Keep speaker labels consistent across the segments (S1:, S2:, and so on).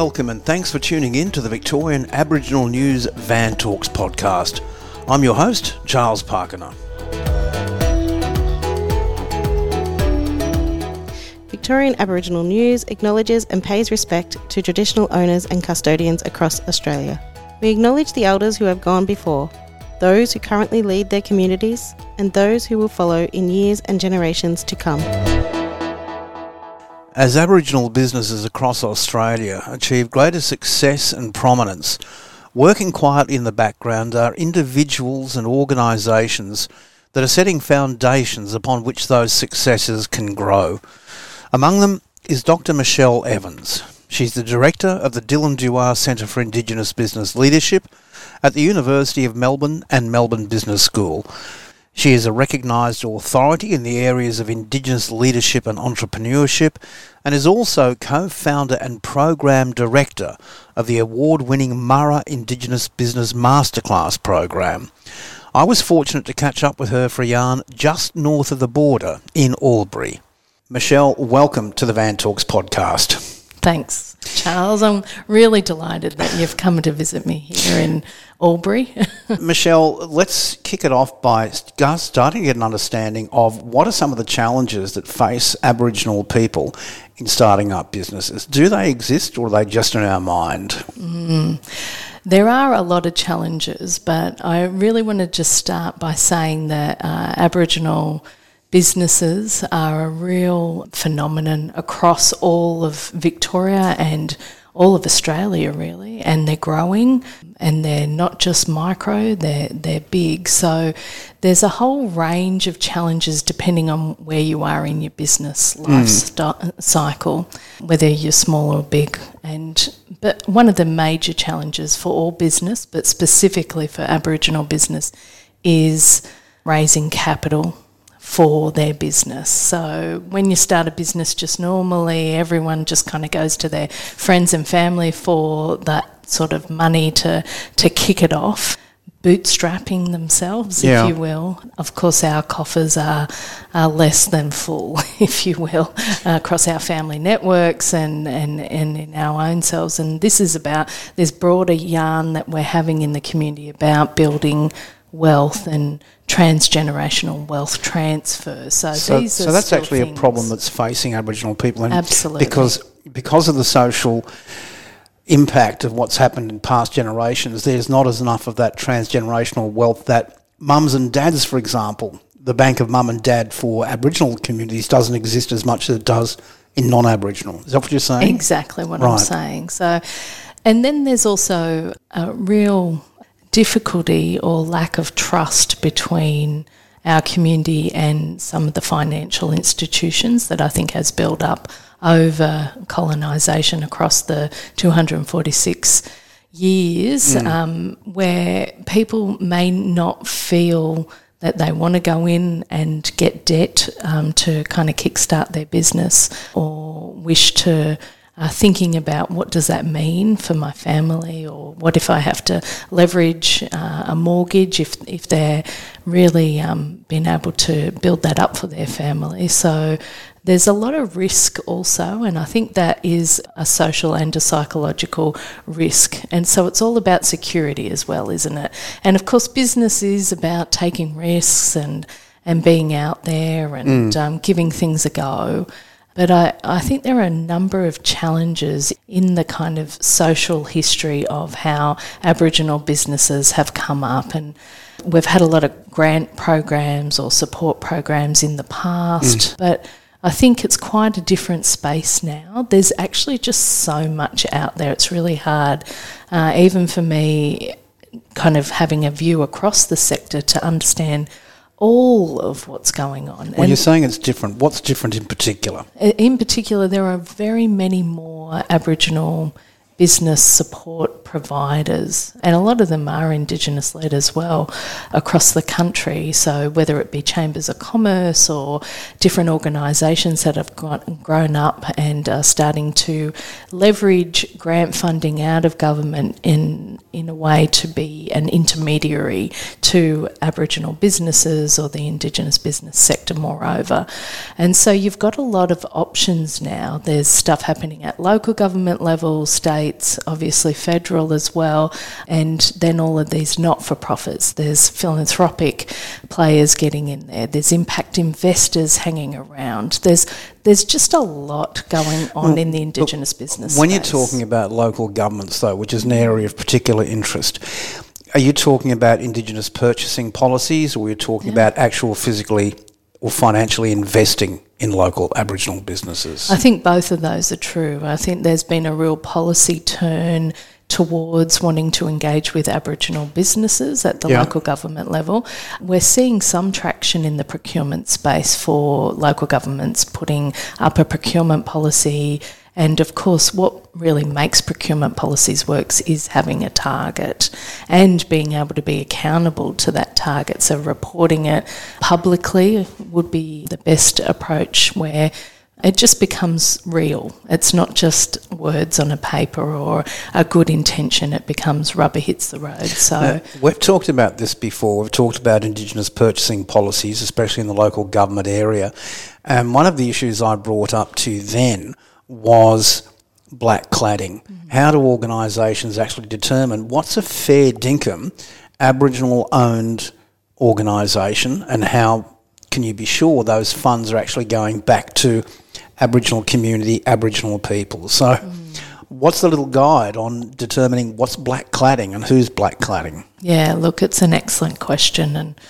S1: welcome and thanks for tuning in to the Victorian Aboriginal News Van Talks podcast. I'm your host, Charles Pakana.
S2: Victorian Aboriginal News acknowledges and pays respect to traditional owners and custodians across Australia. We acknowledge the elders who have gone before, those who currently lead their communities, and those who will follow in years and generations to come.
S1: As Aboriginal businesses across Australia achieve greater success and prominence, working quietly in the background are individuals and organisations that are setting foundations upon which those successes can grow. Among them is Dr. Michelle Evans. She's the director of the Dilin Duwa Centre for Indigenous Business Leadership at the University of Melbourne and Melbourne Business School. She is a recognised authority in the areas of Indigenous leadership and entrepreneurship and is also co founder and program director of the award winning Murra Indigenous Business Masterclass program. I was fortunate to catch up with her for a yarn just north of the border in Albury. Michelle, welcome to the Van Talks podcast.
S3: Thanks, Charles. I'm really delighted that you've come to visit me here in Albury.
S1: Michelle, let's kick it off by starting to get an understanding of what are some of the challenges that face Aboriginal people in starting up businesses. Do they exist or are they just in our mind?
S3: Mm. There are a lot of challenges, but I really want to just start by saying that uh, Aboriginal businesses are a real phenomenon across all of Victoria and all of Australia really. And they're growing and they're not just micro they're they're big. So there's a whole range of challenges depending on where you are in your business life mm. cycle whether you're small or big. And but one of the major challenges for all business but specifically for aboriginal business is raising capital for their business. So when you start a business just normally, everyone just kind of goes to their friends and family for that sort of money to, to kick it off. Bootstrapping themselves, yeah. if you will. Of course, our coffers are, are less than full, if you will, uh, across our family networks and, and, and in our own selves. And this is about this broader yarn that we're having in the community about building wealth and transgenerational wealth transfer. So, so,
S1: so that's actually things. a problem that's facing Aboriginal people,
S3: and absolutely
S1: because because of the social impact of what's happened in past generations, there's not as enough of that transgenerational wealth that mums and dads, for example, the bank of mum and dad for Aboriginal communities doesn't exist as much as it does in non-Aboriginal. Is that what you're saying?
S3: Exactly what right. I'm saying. So, and then there's also a real difficulty or lack of trust between our community and some of the financial institutions that I think has built up over colonisation across the 246 years, mm. um, where people may not feel that they want to go in and get debt um, to kind of kickstart their business or wish to uh, thinking about what does that mean for my family, or what if I have to leverage uh, a mortgage if if they're really um, being able to build that up for their family. So there's a lot of risk also, and I think that is a social and a psychological risk. And so it's all about security as well, isn't it? And of course, business is about taking risks and and being out there and mm. um, giving things a go. But I, I think there are a number of challenges in the kind of social history of how Aboriginal businesses have come up. And we've had a lot of grant programs or support programs in the past, mm. but I think it's quite a different space now. There's actually just so much out there. It's really hard, uh, even for me, kind of having a view across the sector to understand all of what's going on.
S1: Well, and you're saying it's different, what's different in particular?
S3: In particular, there are very many more Aboriginal business support providers, and a lot of them are Indigenous led as well across the country. So, whether it be chambers of commerce or different organisations that have grown up and are starting to leverage grant funding out of government in, in a way to be an intermediary to Aboriginal businesses or the Indigenous business sector, moreover. And so, you've got a lot of options now. There's stuff happening at local government level, states, obviously federal as well, and then all of these not for profits. There's philanthropic players getting in there, there's impact investors hanging around. There's there's just a lot going on well, in the Indigenous business.
S1: When
S3: space.
S1: you're talking about local governments, though, which is an area of particular interest, are you talking about Indigenous purchasing policies, or are you talking yeah. about actual physically or financially investing in local Aboriginal businesses?
S3: I think both of those are true. I think there's been a real policy turn towards wanting to engage with Aboriginal businesses at the yeah. local government level. We're seeing some traction in the procurement space for local governments putting up a procurement policy and of course, what really makes procurement policies works is having a target and being able to be accountable to that target. So, reporting it publicly would be the best approach where it just becomes real. It's not just words on a paper or a good intention, it becomes rubber hits the road. So now,
S1: we've talked about this before. We've talked about indigenous purchasing policies, especially in the local government area. And one of the issues I brought up to then was black cladding. Mm-hmm. How do organisations actually determine what's a fair dinkum Aboriginal owned organisation and how can you be sure those funds are actually going back to Aboriginal community, Aboriginal people? So, mm. what's the little guide on determining what's black cladding and who's black cladding?
S3: Yeah, look, it's an excellent question and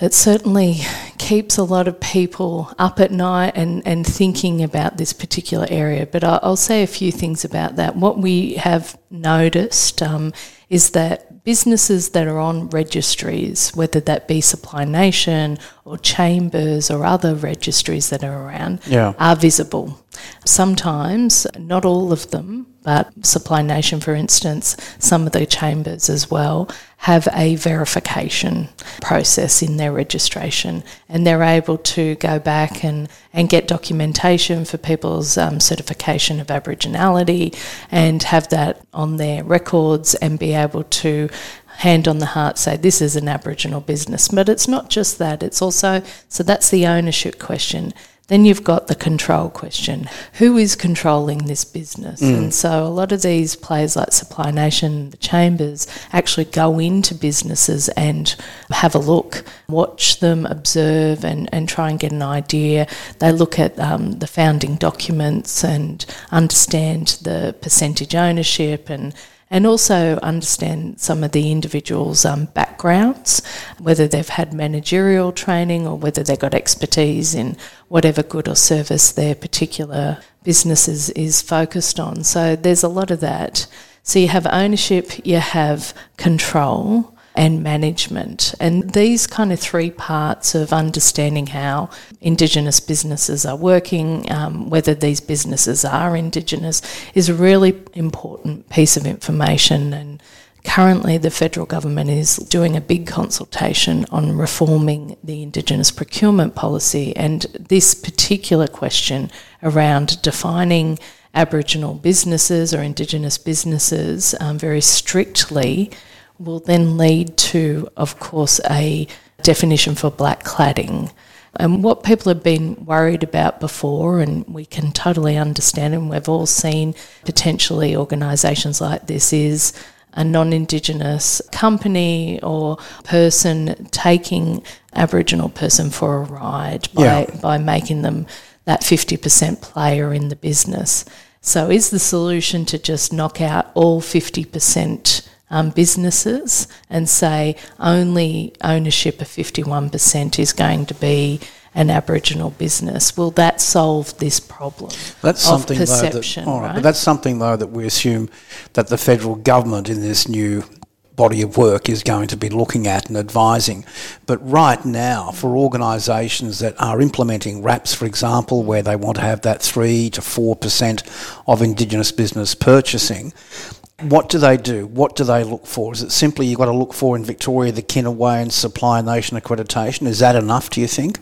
S3: it certainly keeps a lot of people up at night and, and thinking about this particular area. But I'll, say a few things about that. What we have noticed um, is that businesses that are on registries, whether that be Supply Nation or Chambers or other registries that are around, yeah. are visible. Sometimes, not all of them, but Supply Nation, for instance, some of the chambers as well, have a verification process in their registration and they're able to go back and, and get documentation for people's um, certification of Aboriginality and have that on their records and be able to hand on the heart say this is an Aboriginal business. But it's not just that, it's also, so that's the ownership question. Then you've got the control question. Who is controlling this business? Mm. And so a lot of these players like Supply Nation, the chambers, actually go into businesses and have a look, watch them, observe, and, and try and get an idea. They look at um, the founding documents and understand the percentage ownership and and also understand some of the individuals' um, backgrounds, whether they've had managerial training or whether they've got expertise in whatever good or service their particular business is, is focused on. So there's a lot of that. So you have ownership, you have control, and management. And these kind of three parts of understanding how Indigenous businesses are working, um, whether these businesses are Indigenous, is a really important piece of information. And currently, the federal government is doing a big consultation on reforming the Indigenous procurement policy. And this particular question around defining Aboriginal businesses or Indigenous businesses um, very strictly will then lead to, of course, a definition for black cladding. And what people have been worried about before, and we can totally understand, and we've all seen potentially organisations like this, is a non Indigenous company or person taking Aboriginal person for a ride by, yeah. by making them that 50% player in the business. So, is the solution to just knock out all 50% um, businesses and say only ownership of 51% is going to be an Aboriginal business. Will that solve this problem? That's something perception, though that, right?
S1: But that's something though that we assume that the federal government in this new body of work is going to be looking at and advising. But right now, for organisations that are implementing RAPs, for example, where they want to have that 3 to 4% of Indigenous business purchasing, What do they do? What do they look for? Is it simply you've got to look for in Victoria the Kinaway and Supply Nation accreditation? Is that enough, do you think?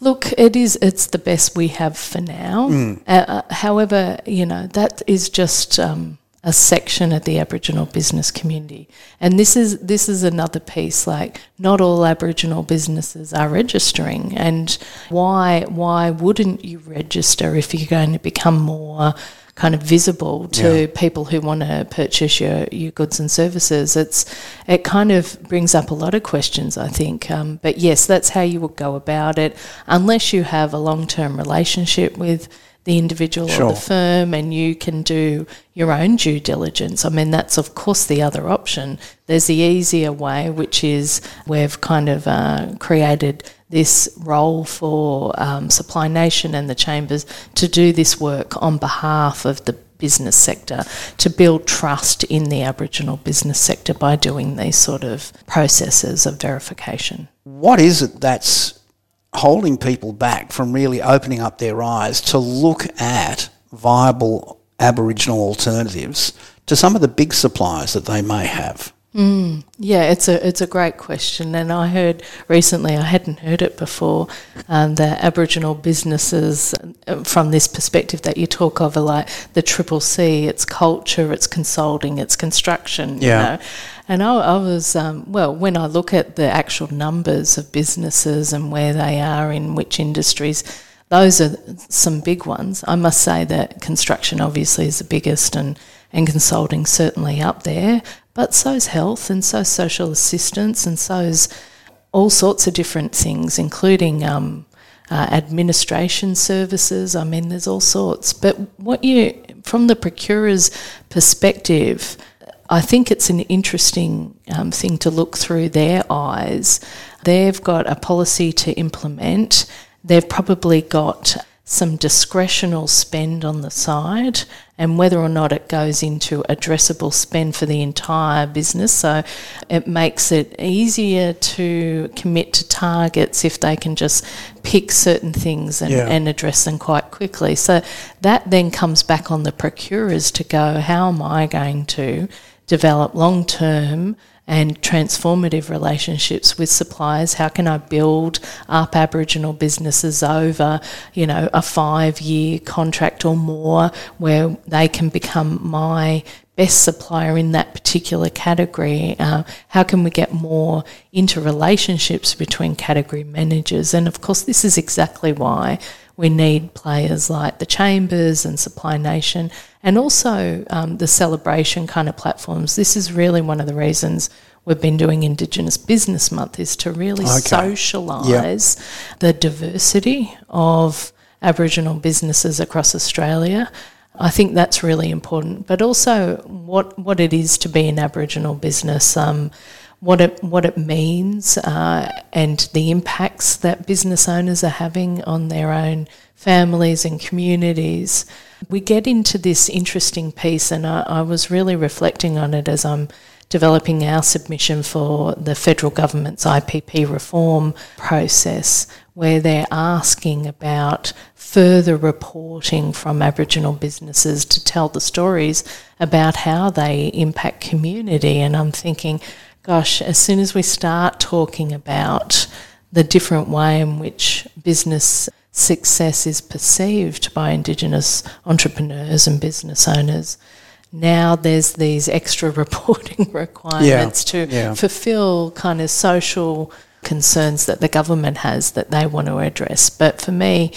S3: Look, it is. It's the best we have for now.
S1: Mm.
S3: Uh, uh, however, you know that is just um, a section of the Aboriginal business community, and this is this is another piece. Like, not all Aboriginal businesses are registering, and why why wouldn't you register if you're going to become more kind of visible to
S1: Yeah.
S3: people who want to purchase your, your goods and services. It's it kind of brings up a lot of questions, I think. Um, but yes, that's how you would go about it, unless you have a long term relationship with the individual
S1: Sure.
S3: or the firm, and you can do your own due diligence. I mean, that's of course the other option. There's the easier way, which is we've kind of uh, created this role for um, Supply Nation and the chambers to do this work on behalf of the business sector to build trust in the Aboriginal business sector by doing these sort of processes of verification.
S1: What is it that's holding people back from really opening up their eyes to look at viable Aboriginal alternatives to some of the big suppliers that they may have?
S3: Yeah, it's a it's a great question, and I heard recently I hadn't heard it before. Um, the Aboriginal businesses, uh, from this perspective that you talk of, are like the triple C. It's culture, it's consulting, it's construction.
S1: Yeah.
S3: You know? And I, I was um, well when I look at the actual numbers of businesses and where they are in which industries. Those are some big ones. I must say that construction obviously is the biggest, and, and consulting certainly up there. But so's health, and so's social assistance, and so's all sorts of different things, including um, uh, administration services. I mean, there's all sorts. But what you, from the procurer's perspective, I think it's an interesting um, thing to look through their eyes. They've got a policy to implement. They've probably got some discretional spend on the side, and whether or not it goes into addressable spend for the entire business. So it makes it easier to commit to targets if they can just pick certain things and,
S1: Yeah.
S3: and address them quite quickly. So that then comes back on the procurers to go, how am I going to develop long term and transformative relationships with suppliers? How can I build up Aboriginal businesses over, you know, a five year contract or more where they can become my best supplier in that particular category? Uh, how can we get more interrelationships between category managers? And of course, this is exactly why we need players like the Chambers and Supply Nation and also um, the celebration kind of platforms. This is really one of the reasons we've been doing Indigenous Business Month is to really
S1: Okay.
S3: socialise the diversity of Aboriginal businesses across Australia. I think that's really important, but also what what it is to be an Aboriginal business, um, what it what it means, uh, and the impacts that business owners are having on their own families and communities. We get into this interesting piece, and I, I was really reflecting on it as I'm developing our submission for the federal government's IPP reform process, where they're asking about further reporting from Aboriginal businesses to tell the stories about how they impact community. And I'm thinking, gosh, as soon as we start talking about the different way in which business success is perceived by Indigenous entrepreneurs and business owners, now there's these extra reporting requirements to
S1: yeah.
S3: fulfill kind of social concerns that the government has that they want to address. But for me,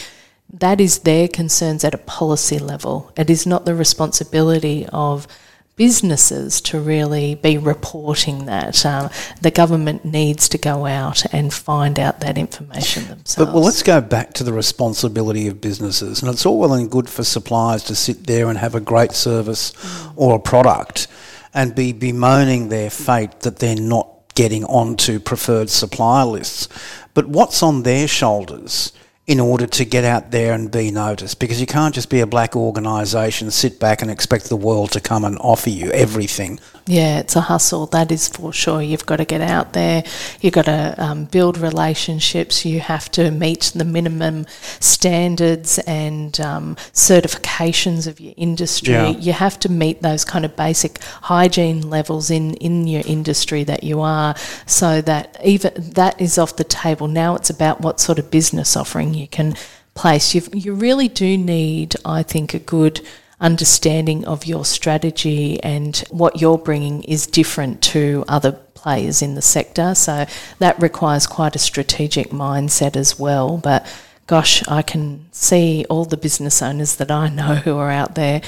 S3: that is their concerns at a policy level. It is not the responsibility of businesses to really be reporting that. Um, the government needs to go out and find out that information themselves.
S1: But well, let's go back to the responsibility of businesses. And it's all well and good for suppliers to sit there and have a great service or a product and be bemoaning their fate that they're not getting onto preferred supplier lists. But what's on their shoulders in order to get out there and be noticed because you can't just be a black organisation, sit back and expect the world to come and offer you everything.
S3: Yeah, it's a hustle, that is for sure. You've got to get out there, you've got to um, build relationships, you have to meet the minimum standards and um, certifications of your industry.
S1: Yeah.
S3: You have to meet those kind of basic hygiene levels in, in your industry that you are so that even that is off the table. Now it's about what sort of business offering you can place. You've, you really do need, I think, a good understanding of your strategy and what you're bringing is different to other players in the sector. So that requires quite a strategic mindset as well. But gosh, I can see all the business owners that I know who are out there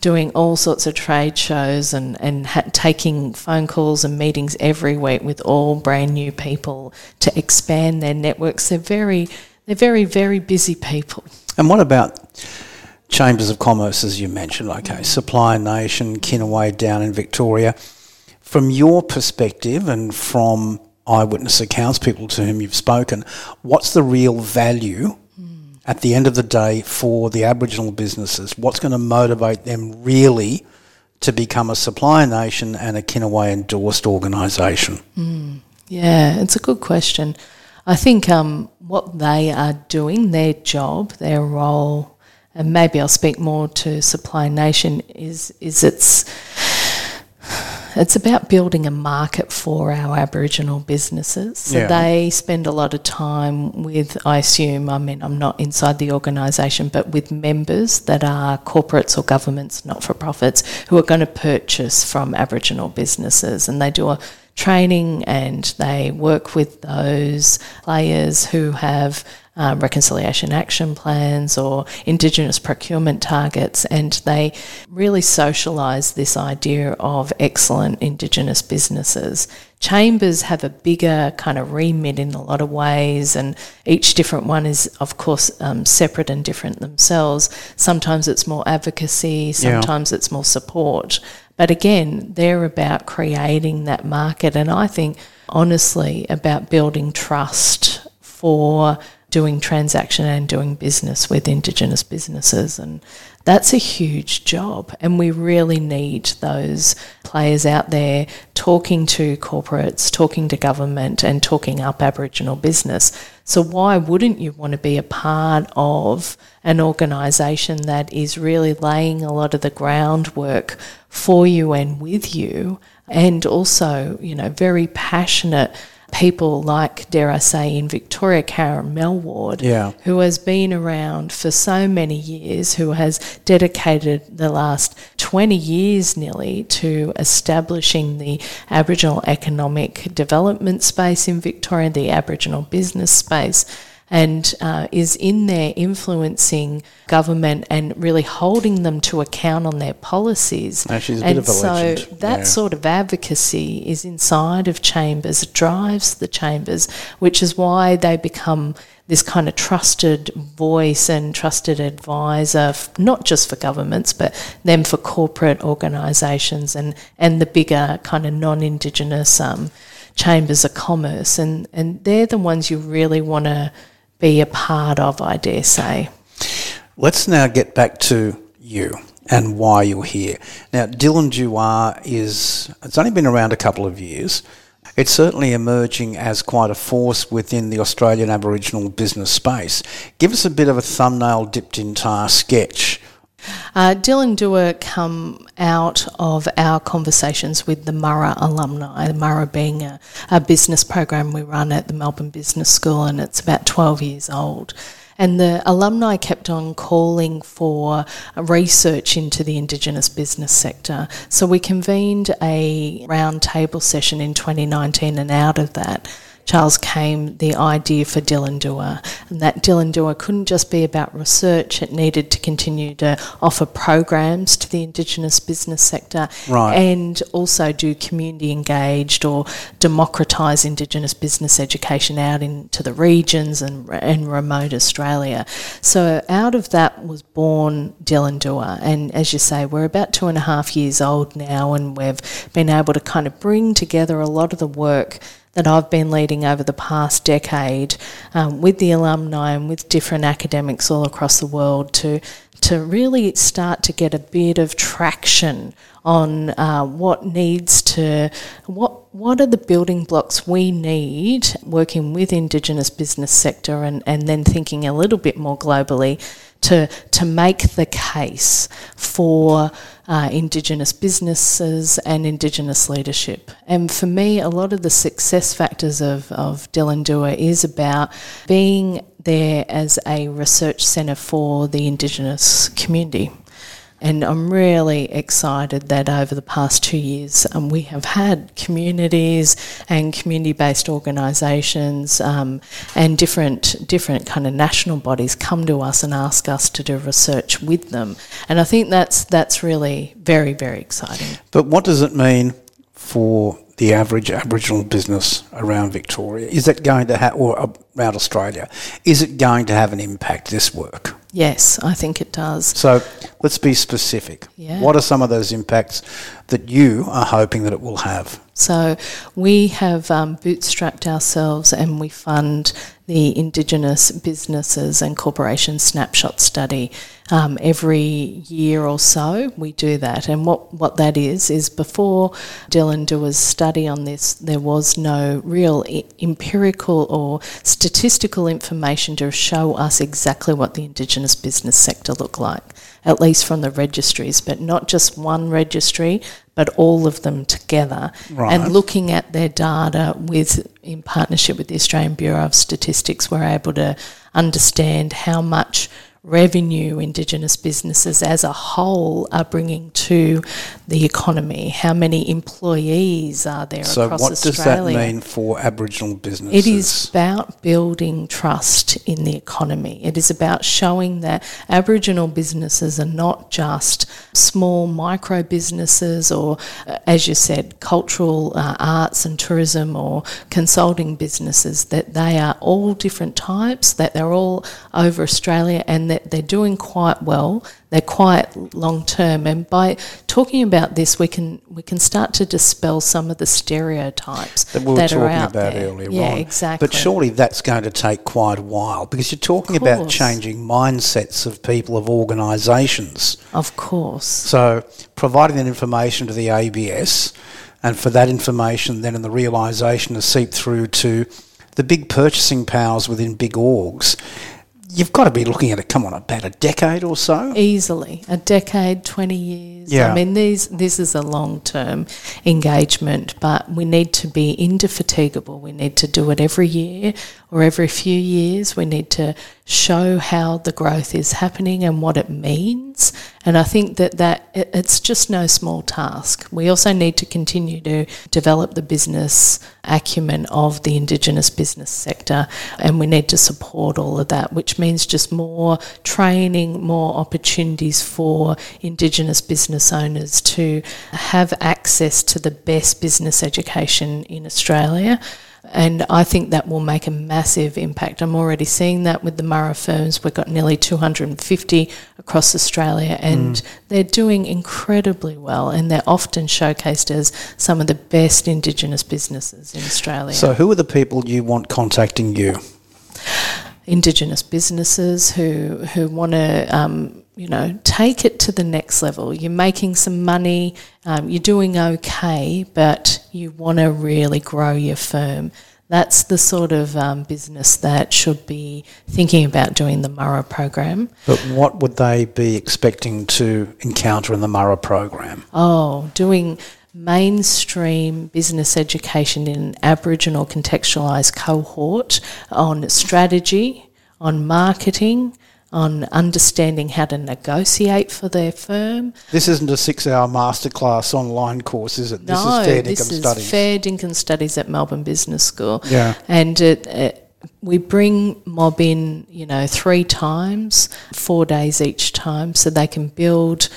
S3: doing all sorts of trade shows and, and ha- taking phone calls and meetings every week with all brand new people to expand their networks. They're very, they're very, very busy people.
S1: And what about chambers of commerce, as you mentioned? Okay, Supply Nation, Kinaway down in Victoria. From your perspective and from eyewitness accounts, people to whom you've spoken, what's the real value at the end of the day for the Aboriginal businesses? What's going to motivate them really to become a Supply Nation and a Kinaway endorsed organisation? Hmm.
S3: Yeah, it's a good question. I think um, what they are doing, their job, their role, and maybe I'll speak more to Supply Nation, is is it's it's about building a market for our Aboriginal businesses. So
S1: Yeah.
S3: they spend a lot of time with, I assume, I mean, I'm not inside the organisation, but with members that are corporates or governments, not for profits, who are going to purchase from Aboriginal businesses. And they do a training and they work with those players who have uh, reconciliation action plans or Indigenous procurement targets, and they really socialise this idea of excellent Indigenous businesses. Chambers have a bigger kind of remit in a lot of ways, and each different one is, of course, um, separate and different themselves. Sometimes it's more advocacy, sometimes it's more support. But again, they're about creating that market, and I think honestly about building trust for doing transaction and doing business with Indigenous businesses. And that's a huge job. And we really need those players out there talking to corporates, talking to government, and talking up Aboriginal business. So, why wouldn't you want to be a part of an organisation that is really laying a lot of the groundwork for you and with you? And also, you know, very passionate people like, dare I say, in Victoria, Karen Milward,
S1: Yeah.
S3: who has been around for so many years, who has dedicated the last 20 years nearly to establishing the Aboriginal economic development space in Victoria, the Aboriginal business space. And uh, is in there influencing government and really holding them to account on their policies.
S1: No, she's a bit
S3: and
S1: of a
S3: so
S1: legend.
S3: that
S1: Yeah.
S3: sort of advocacy is inside of chambers, drives the chambers, which is why they become this kind of trusted voice and trusted advisor, f- not just for governments, but then for corporate organisations and, and the bigger kind of non Indigenous um, chambers of commerce. And, and they're the ones you really want to be a part of, I dare say.
S1: Let's now get back to you and why you're here. Now, Dilin Duwa is, it's only been around a couple of years. It's certainly emerging as quite a force within the Australian Aboriginal business space. Give us a bit of a thumbnail dipped in tar sketch.
S3: Uh, Dilin Duwa come out of our conversations with the Murra alumni, the Murra being a, a business program we run at the Melbourne Business School, and it's about 12 years old. And the alumni kept on calling for research into the Indigenous business sector. So we convened a roundtable session in 2019, and out of that, Charles came the idea for Dilin Duwa, and that Dilin Duwa couldn't just be about research, it needed to continue to offer programs to the Indigenous business sector
S1: Right.
S3: and also do community engaged or democratise Indigenous business education out into the regions and, and remote Australia. So out of that was born Dilin Duwa, and as you say, we're about two and a half years old now, and we've been able to kind of bring together a lot of the work that I've been leading over the past decade um, with the alumni and with different academics all across the world to to really start to get a bit of traction on uh, what needs to what what are the building blocks we need working with indigenous business sector and, and then thinking a little bit more globally to to make the case for uh, Indigenous businesses and Indigenous leadership. And for me, a lot of the success factors of, of Dilin Duwa is about being there as a research centre for the Indigenous community. And I'm really excited that over the past two years um, we have had communities and community-based organisations um, and different different kind of national bodies come to us and ask us to do research with them. And I think that's that's really very very exciting.
S1: But what does it mean for the average Aboriginal business around Victoria? Is it going to have, or around Australia, is it going to have an impact, this work?
S3: Yes, I think it does.
S1: So let's be specific.
S3: Yeah.
S1: What are some of those impacts that you are hoping that it will have?
S3: So we have um, bootstrapped ourselves and we fund the Indigenous Businesses and Corporations Snapshot Study. Um, every year or so, we do that. And what, what that is, is before Dilin Duwa's study on this, there was no real I- empirical or statistical information to show us exactly what the Indigenous business sector looked like, at least from the registries, but not just one registry, but all of them together
S1: Right.
S3: and looking at their data with in partnership with the Australian Bureau of Statistics we're able to understand how much revenue indigenous businesses as a whole are bringing to the economy how many employees are there
S1: So
S3: across Australia?
S1: So, what does that mean for Aboriginal businesses?
S3: it is about building trust in the economy. It is about showing that Aboriginal businesses are not just small micro businesses or, uh, as you said, cultural uh, arts and tourism or consulting businesses, that they are all different types, that they're all over Australia and that they're doing quite well. They're quite long term, and by talking about this, we can we can start to dispel some of the stereotypes
S1: that we were
S3: that
S1: talking
S3: are out
S1: about
S3: there.
S1: earlier
S3: yeah,
S1: on.
S3: exactly.
S1: But surely that's going to take quite a while because you're talking about changing mindsets of people, of organisations.
S3: of course,
S1: So providing that information to the ABS and for that information then and the realisation to seep through to the big purchasing powers within big orgs, you've got to be looking at it, come on, about a decade or so.
S3: easily a decade, twenty years.
S1: Yeah.
S3: I mean, these this is a long term engagement, but we need to be indefatigable. We need to do it every year or every few years. We need to show how the growth is happening and what it means. And I think that that it, it's just no small task. We also need to continue to develop the business acumen of the Indigenous business sector, and we need to support all of that, which means just more training, more opportunities for Indigenous business owners to have access to the best business education in Australia. And I think that will make a massive impact. I'm already seeing that with the Murra firms. We've got nearly 250 across Australia, and mm. they're doing incredibly well. And they're often showcased as some of the best Indigenous businesses in Australia.
S1: So who are the people you want contacting you?
S3: Indigenous businesses who who want to um, you know take it to the next level. You're making some money, um, you're doing okay, but you want to really grow your firm. That's the sort of um, business that should be thinking about doing the Murra program.
S1: But what would they be expecting to encounter in the Murra program?
S3: Oh, doing mainstream business education in an Aboriginal contextualised cohort on strategy, on marketing, on understanding how to negotiate for their firm.
S1: This isn't a six-hour masterclass online course, is it? This
S3: no,
S1: is fair
S3: this
S1: income
S3: is
S1: studies.
S3: fair income studies at Melbourne Business School.
S1: Yeah.
S3: and it, it, we bring mob in, you know, three times, four days each time, so they can build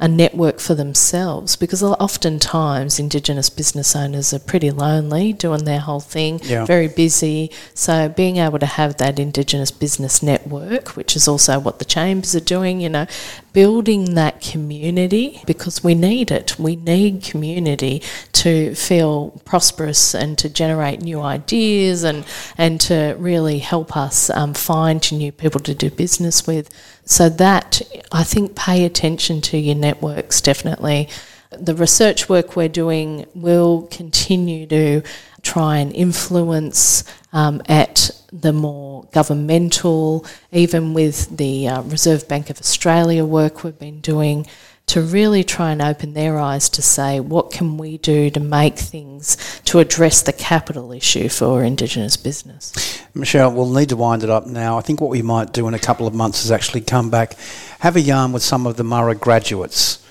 S3: a network for themselves because oftentimes Indigenous business owners are pretty lonely doing their whole thing,
S1: Yeah.
S3: very busy. So being able to have that Indigenous business network, which is also what the chambers are doing, you know, building that community because we need it. We need community to feel prosperous and to generate new ideas and, and to really help us um, find new people to do business with. So, that I think pay attention to your networks definitely. The research work we're doing will continue to try and influence um, at the more governmental, even with the uh, Reserve Bank of Australia work we've been doing, to really try and open their eyes to say what can we do to make things to address the capital issue for Indigenous business.
S1: Michelle, we'll need to wind it up now. I think what we might do in a couple of months is actually come back, have a yarn with some of the Murra graduates.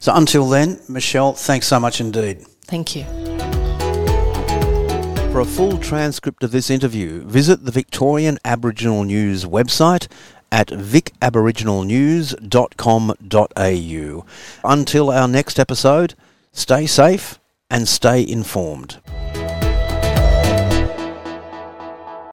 S1: So until then, Michelle, thanks so much indeed.
S3: Thank you.
S1: For a full transcript of this interview, visit the Victorian Aboriginal News website at vicaboriginalnews.com.au. Until our next episode, stay safe and stay informed.